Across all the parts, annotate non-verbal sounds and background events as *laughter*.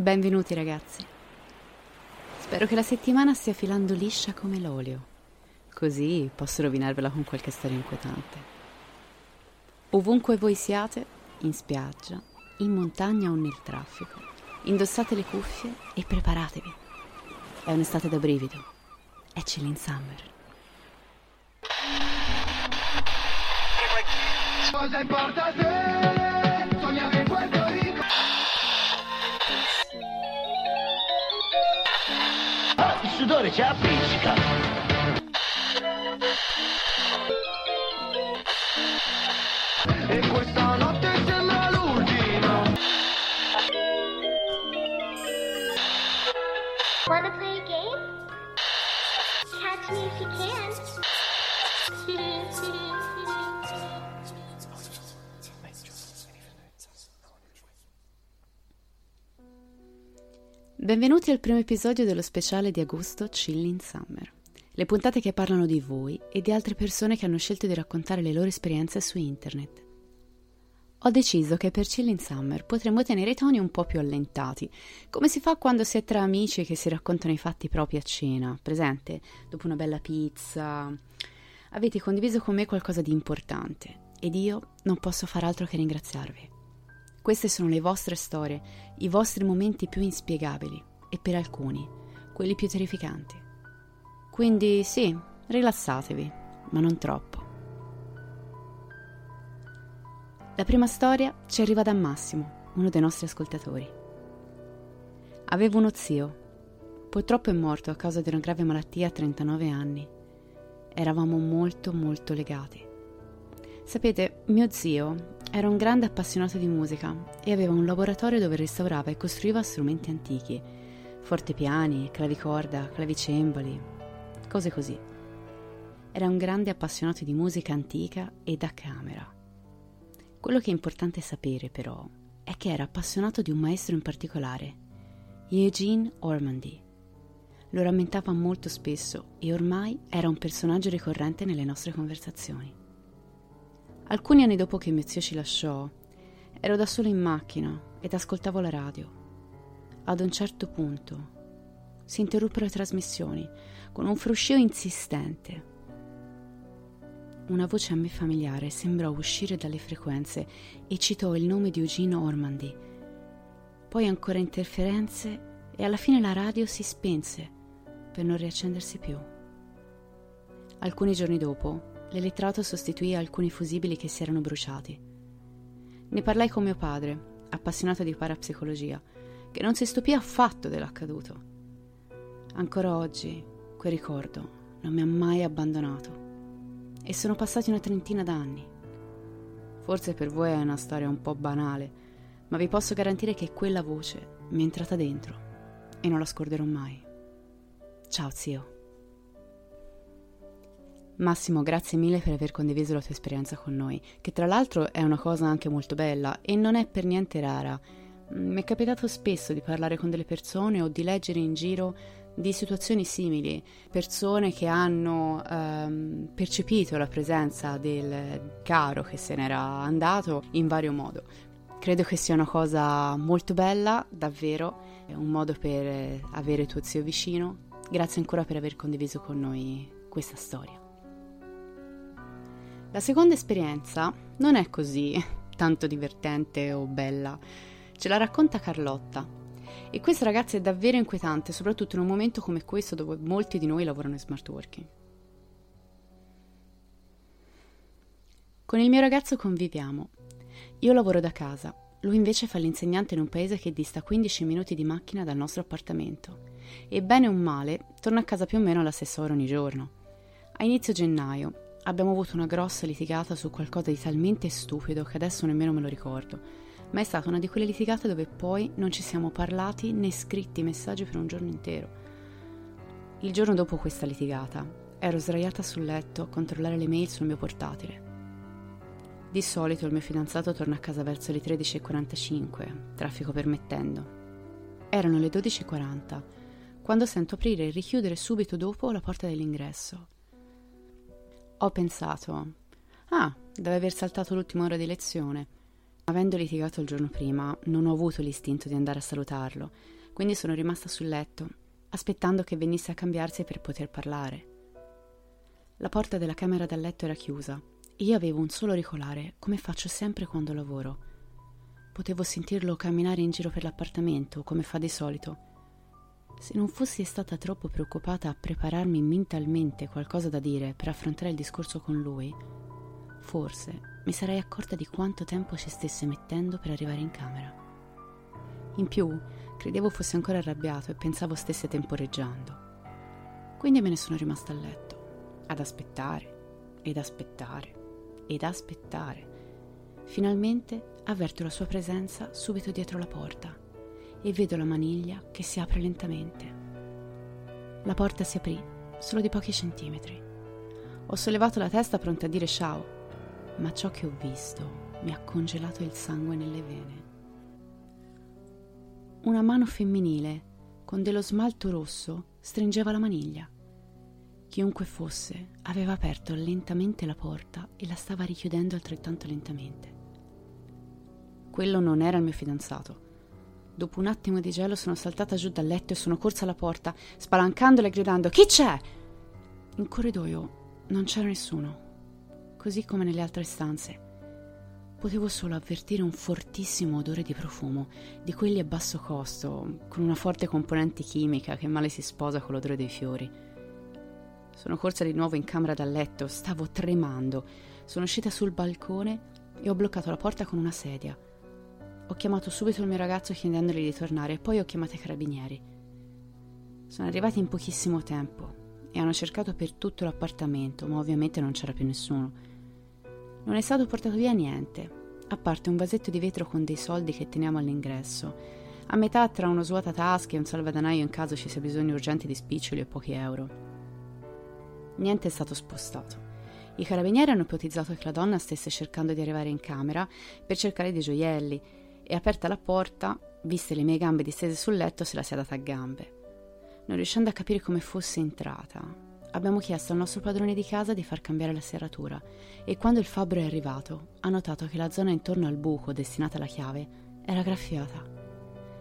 Benvenuti ragazzi. Spero che la settimana stia filando liscia come l'olio. Così posso rovinarvela con qualche storia inquietante. Ovunque voi siate, in spiaggia, in montagna o nel traffico, indossate le cuffie e preparatevi. È un'estate da brivido. È Chilling Summer. Cosa importa a te? Ah, il sudore ci Benvenuti al primo episodio dello speciale di agosto Chilling Summer. Le puntate che parlano di voi e di altre persone che hanno scelto di raccontare le loro esperienze su internet. Ho deciso che per Chilling Summer potremmo tenere i toni un po' più allentati, come si fa quando si è tra amici che si raccontano i fatti propri a cena, presente? Dopo una bella pizza. Avete condiviso con me qualcosa di importante ed io non posso far altro che ringraziarvi. Queste sono le vostre storie, i vostri momenti più inspiegabili e per alcuni quelli più terrificanti. Quindi sì, rilassatevi, ma non troppo. La prima storia ci arriva da Massimo, uno dei nostri ascoltatori. Avevo uno zio. Purtroppo è morto a causa di una grave malattia a 39 anni. Eravamo molto molto legati. Sapete, mio zio era un grande appassionato di musica e aveva un laboratorio dove restaurava e costruiva strumenti antichi, fortepiani, clavicorda, clavicembali, cose così. Era un grande appassionato di musica antica e da camera. Quello che è importante sapere, però, è che era appassionato di un maestro in particolare, Eugene Ormandy. Lo rammentava molto spesso e ormai era un personaggio ricorrente nelle nostre conversazioni. Alcuni anni dopo che mio zio ci lasciò, ero da solo in macchina ed ascoltavo la radio. Ad un certo punto si interruppero le trasmissioni con un fruscio insistente. Una voce a me familiare sembrò uscire dalle frequenze e citò il nome di Eugene Ormandy. Poi ancora interferenze e alla fine la radio si spense per non riaccendersi più. Alcuni giorni dopo, l'elettrato sostituì alcuni fusibili che si erano bruciati. Ne parlai con mio padre, appassionato di parapsicologia, che non si stupì affatto dell'accaduto. Ancora oggi quel ricordo non mi ha mai abbandonato e sono passati una trentina d'anni. Forse per voi è una storia un po' banale, ma vi posso garantire che quella voce mi è entrata dentro e non la scorderò mai. Ciao zio. Massimo, grazie mille per aver condiviso la tua esperienza con noi, che tra l'altro è una cosa anche molto bella e non è per niente rara. Mi è capitato spesso di parlare con delle persone o di leggere in giro di situazioni simili, persone che hanno ehm, percepito la presenza del caro che se n'era andato in vario modo. Credo che sia una cosa molto bella, davvero, è un modo per avere tuo zio vicino. Grazie ancora per aver condiviso con noi questa storia. La seconda esperienza non è così tanto divertente o bella. Ce la racconta Carlotta, e questa ragazza è davvero inquietante, soprattutto in un momento come questo dove molti di noi lavorano in smart working. Con il mio ragazzo conviviamo. Io lavoro da casa, lui invece fa l'insegnante in un paese che dista 15 minuti di macchina dal nostro appartamento. E bene o male, torna a casa più o meno alla stessa ora ogni giorno. A inizio gennaio abbiamo avuto una grossa litigata su qualcosa di talmente stupido che adesso nemmeno me lo ricordo ma è stata una di quelle litigate dove poi non ci siamo parlati né scritti messaggi per un giorno intero. Il giorno dopo questa litigata ero sdraiata sul letto a controllare le mail sul mio portatile. Di solito il mio fidanzato torna a casa verso le 13.45, traffico permettendo. Erano le 12.40 quando sento aprire e richiudere subito dopo la porta dell'ingresso. Ho pensato, ah, deve aver saltato l'ultima ora di lezione. Avendo litigato il giorno prima, non ho avuto l'istinto di andare a salutarlo, quindi sono rimasta sul letto, aspettando che venisse a cambiarsi per poter parlare. La porta della camera da letto era chiusa e io avevo un solo ricolare, come faccio sempre quando lavoro. Potevo sentirlo camminare in giro per l'appartamento, come fa di solito, se non fossi stata troppo preoccupata a prepararmi mentalmente qualcosa da dire per affrontare il discorso con lui, forse mi sarei accorta di quanto tempo ci stesse mettendo per arrivare in camera. In più, credevo fosse ancora arrabbiato e pensavo stesse temporeggiando. Quindi me ne sono rimasta a letto, ad aspettare, ed aspettare, ed aspettare. Finalmente avverto la sua presenza subito dietro la porta e vedo la maniglia che si apre lentamente. La porta si aprì solo di pochi centimetri. Ho sollevato la testa pronta a dire ciao, ma ciò che ho visto mi ha congelato il sangue nelle vene. Una mano femminile con dello smalto rosso stringeva la maniglia. Chiunque fosse aveva aperto lentamente la porta e la stava richiudendo altrettanto lentamente. Quello non era il mio fidanzato Dopo un attimo di gelo sono saltata giù dal letto e sono corsa alla porta, spalancandola e gridando Chi c'è? In corridoio non c'era nessuno, così come nelle altre stanze. Potevo solo avvertire un fortissimo odore di profumo, di quelli a basso costo, con una forte componente chimica che male si sposa con l'odore dei fiori. Sono corsa di nuovo in camera da letto, stavo tremando. Sono uscita sul balcone e ho bloccato la porta con una sedia. Ho chiamato subito il mio ragazzo chiedendogli di tornare e poi ho chiamato i carabinieri. Sono arrivati in pochissimo tempo e hanno cercato per tutto l'appartamento, ma ovviamente non c'era più nessuno. Non è stato portato via niente, a parte un vasetto di vetro con dei soldi che teniamo all'ingresso, a metà tra uno svuotatasche e un salvadanaio in caso ci sia bisogno urgente di spiccioli e pochi euro. Niente è stato spostato. I carabinieri hanno ipotizzato che la donna stesse cercando di arrivare in camera per cercare dei gioielli e aperta la porta, viste le mie gambe distese sul letto, se la sia data a gambe. Non riuscendo a capire come fosse entrata, abbiamo chiesto al nostro padrone di casa di far cambiare la serratura e quando il fabbro è arrivato ha notato che la zona intorno al buco destinata alla chiave era graffiata.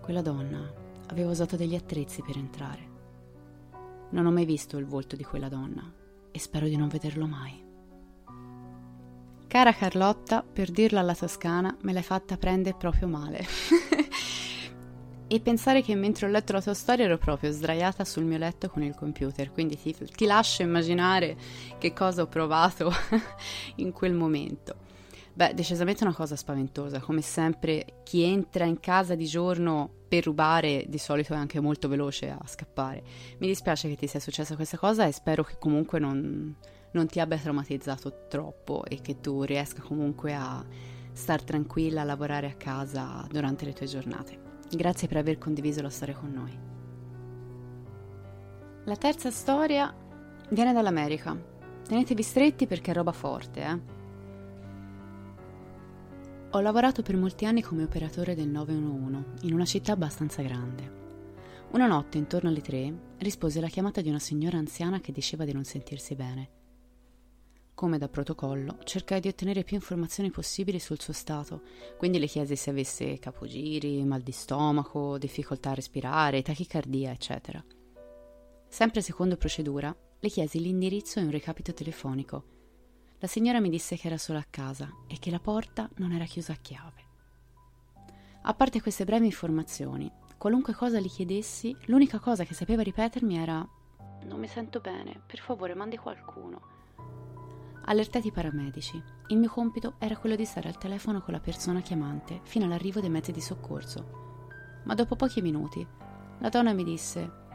Quella donna aveva usato degli attrezzi per entrare. Non ho mai visto il volto di quella donna e spero di non vederlo mai. Cara Carlotta, per dirla alla toscana, me l'hai fatta prendere proprio male. *laughs* e pensare che mentre ho letto la tua storia ero proprio sdraiata sul mio letto con il computer, quindi ti, ti lascio immaginare che cosa ho provato *laughs* in quel momento. Beh, decisamente una cosa spaventosa, come sempre chi entra in casa di giorno per rubare di solito è anche molto veloce a scappare. Mi dispiace che ti sia successa questa cosa e spero che comunque non, non ti abbia traumatizzato troppo e che tu riesca comunque a star tranquilla a lavorare a casa durante le tue giornate. Grazie per aver condiviso la storia con noi. La terza storia viene dall'America. Tenetevi stretti perché è roba forte, eh. Ho lavorato per molti anni come operatore del 911 in una città abbastanza grande. Una notte, intorno alle tre, rispose alla chiamata di una signora anziana che diceva di non sentirsi bene. Come da protocollo, cercai di ottenere più informazioni possibili sul suo stato, quindi le chiesi se avesse capogiri, mal di stomaco, difficoltà a respirare, tachicardia, eccetera. Sempre secondo procedura, le chiesi l'indirizzo e un recapito telefonico. La signora mi disse che era sola a casa e che la porta non era chiusa a chiave. A parte queste brevi informazioni, qualunque cosa gli chiedessi, l'unica cosa che sapeva ripetermi era Non mi sento bene, per favore mandi qualcuno allertati i paramedici. Il mio compito era quello di stare al telefono con la persona chiamante fino all'arrivo dei mezzi di soccorso. Ma dopo pochi minuti la donna mi disse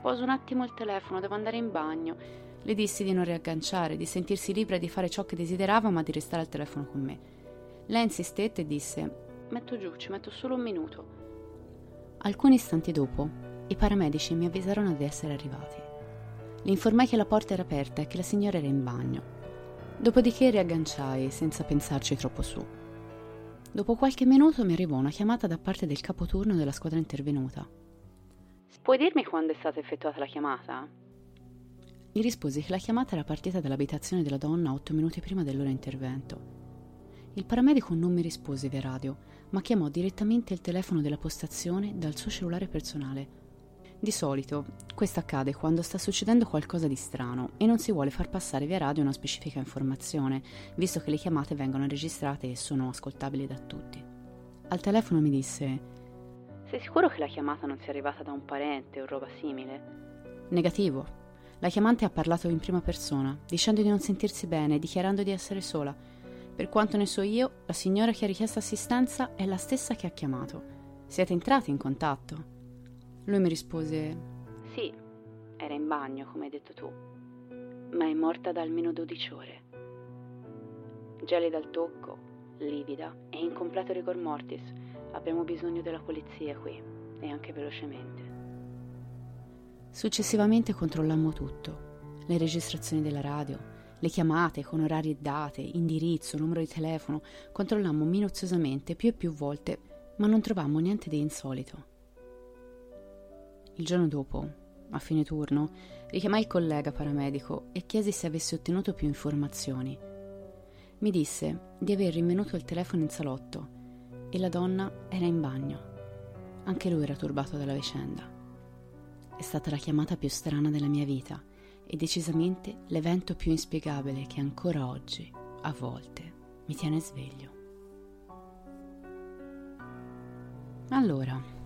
Poso un attimo il telefono, devo andare in bagno. Le dissi di non riagganciare, di sentirsi libera di fare ciò che desiderava, ma di restare al telefono con me. Lei insistette e disse metto giù, ci metto solo un minuto. Alcuni istanti dopo, i paramedici mi avvisarono di essere arrivati. Le informai che la porta era aperta e che la signora era in bagno. Dopodiché riagganciai senza pensarci troppo su. Dopo qualche minuto mi arrivò una chiamata da parte del capoturno della squadra intervenuta. Puoi dirmi quando è stata effettuata la chiamata? Gli risposi che la chiamata era partita dall'abitazione della donna otto minuti prima del loro intervento. Il paramedico non mi rispose via radio, ma chiamò direttamente il telefono della postazione dal suo cellulare personale. Di solito questo accade quando sta succedendo qualcosa di strano e non si vuole far passare via radio una specifica informazione, visto che le chiamate vengono registrate e sono ascoltabili da tutti. Al telefono mi disse: Sei sicuro che la chiamata non sia arrivata da un parente o roba simile? Negativo. La chiamante ha parlato in prima persona, dicendo di non sentirsi bene e dichiarando di essere sola. Per quanto ne so io, la signora che ha richiesto assistenza è la stessa che ha chiamato. Siete entrati in contatto? Lui mi rispose: Sì, era in bagno, come hai detto tu, ma è morta da almeno 12 ore. Gelida al tocco, livida e in completo rigor mortis. Abbiamo bisogno della polizia qui, e anche velocemente. Successivamente controllammo tutto, le registrazioni della radio, le chiamate con orari e date, indirizzo, numero di telefono, controllammo minuziosamente più e più volte, ma non trovammo niente di insolito. Il giorno dopo, a fine turno, richiamai il collega paramedico e chiesi se avesse ottenuto più informazioni. Mi disse di aver rinvenuto il telefono in salotto e la donna era in bagno. Anche lui era turbato dalla vicenda. È stata la chiamata più strana della mia vita e decisamente l'evento più inspiegabile che ancora oggi, a volte, mi tiene sveglio. Allora,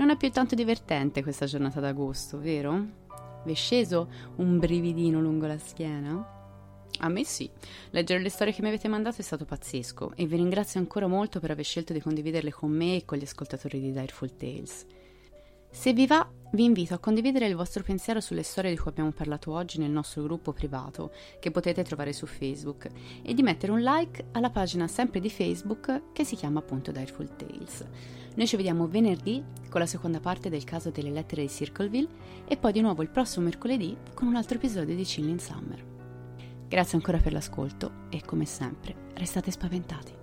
non è più tanto divertente questa giornata d'agosto, vero? Vi è sceso un brividino lungo la schiena? A me sì, leggere le storie che mi avete mandato è stato pazzesco e vi ringrazio ancora molto per aver scelto di condividerle con me e con gli ascoltatori di Direful Tales. Se vi va, vi invito a condividere il vostro pensiero sulle storie di cui abbiamo parlato oggi nel nostro gruppo privato, che potete trovare su Facebook, e di mettere un like alla pagina sempre di Facebook che si chiama appunto Direful Tales. Noi ci vediamo venerdì con la seconda parte del caso delle lettere di Circleville e poi di nuovo il prossimo mercoledì con un altro episodio di Chill in Summer. Grazie ancora per l'ascolto e come sempre restate spaventati.